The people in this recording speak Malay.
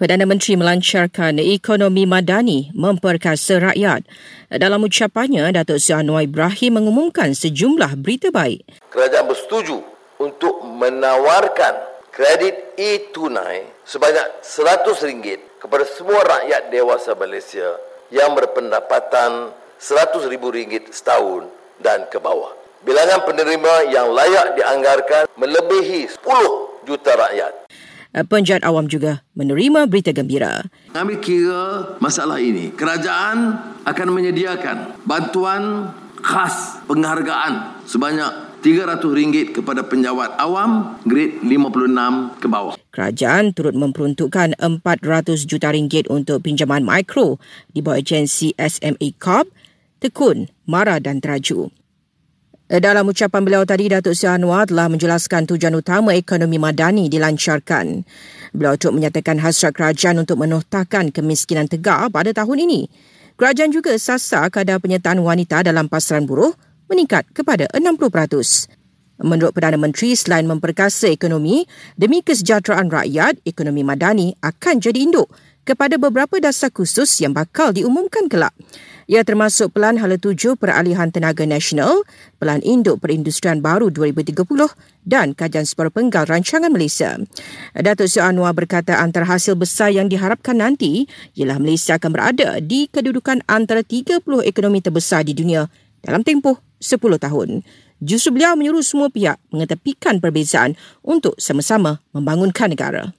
Perdana Menteri melancarkan ekonomi madani memperkasa rakyat. Dalam ucapannya, Datuk Seri Anwar Ibrahim mengumumkan sejumlah berita baik. Kerajaan bersetuju untuk menawarkan kredit e-tunai sebanyak RM100 kepada semua rakyat dewasa Malaysia yang berpendapatan RM100,000 setahun dan ke bawah. Bilangan penerima yang layak dianggarkan melebihi 10 juta rakyat. Eh, penjahat awam juga menerima berita gembira. Kami kira masalah ini, kerajaan akan menyediakan bantuan khas penghargaan sebanyak RM300 kepada penjawat awam grade 56 ke bawah. Kerajaan turut memperuntukkan 400 juta ringgit untuk pinjaman mikro di bawah agensi SME Corp, Tekun, Mara dan Teraju. Eh, dalam ucapan beliau tadi, Datuk Seri Anwar telah menjelaskan tujuan utama ekonomi madani dilancarkan. Beliau turut menyatakan hasrat kerajaan untuk menohtakan kemiskinan tegar pada tahun ini. Kerajaan juga sasar kadar penyertaan wanita dalam pasaran buruh meningkat kepada 60%. Menurut Perdana Menteri, selain memperkasa ekonomi, demi kesejahteraan rakyat, ekonomi madani akan jadi induk kepada beberapa dasar khusus yang bakal diumumkan kelak. Ia termasuk Pelan Hala Tujuh Peralihan Tenaga Nasional, Pelan Induk Perindustrian Baru 2030 dan Kajian Seperpenggal Rancangan Malaysia. Datuk Seri Anwar berkata antara hasil besar yang diharapkan nanti ialah Malaysia akan berada di kedudukan antara 30 ekonomi terbesar di dunia dalam tempoh 10 tahun. Justru beliau menyuruh semua pihak mengetepikan perbezaan untuk sama-sama membangunkan negara.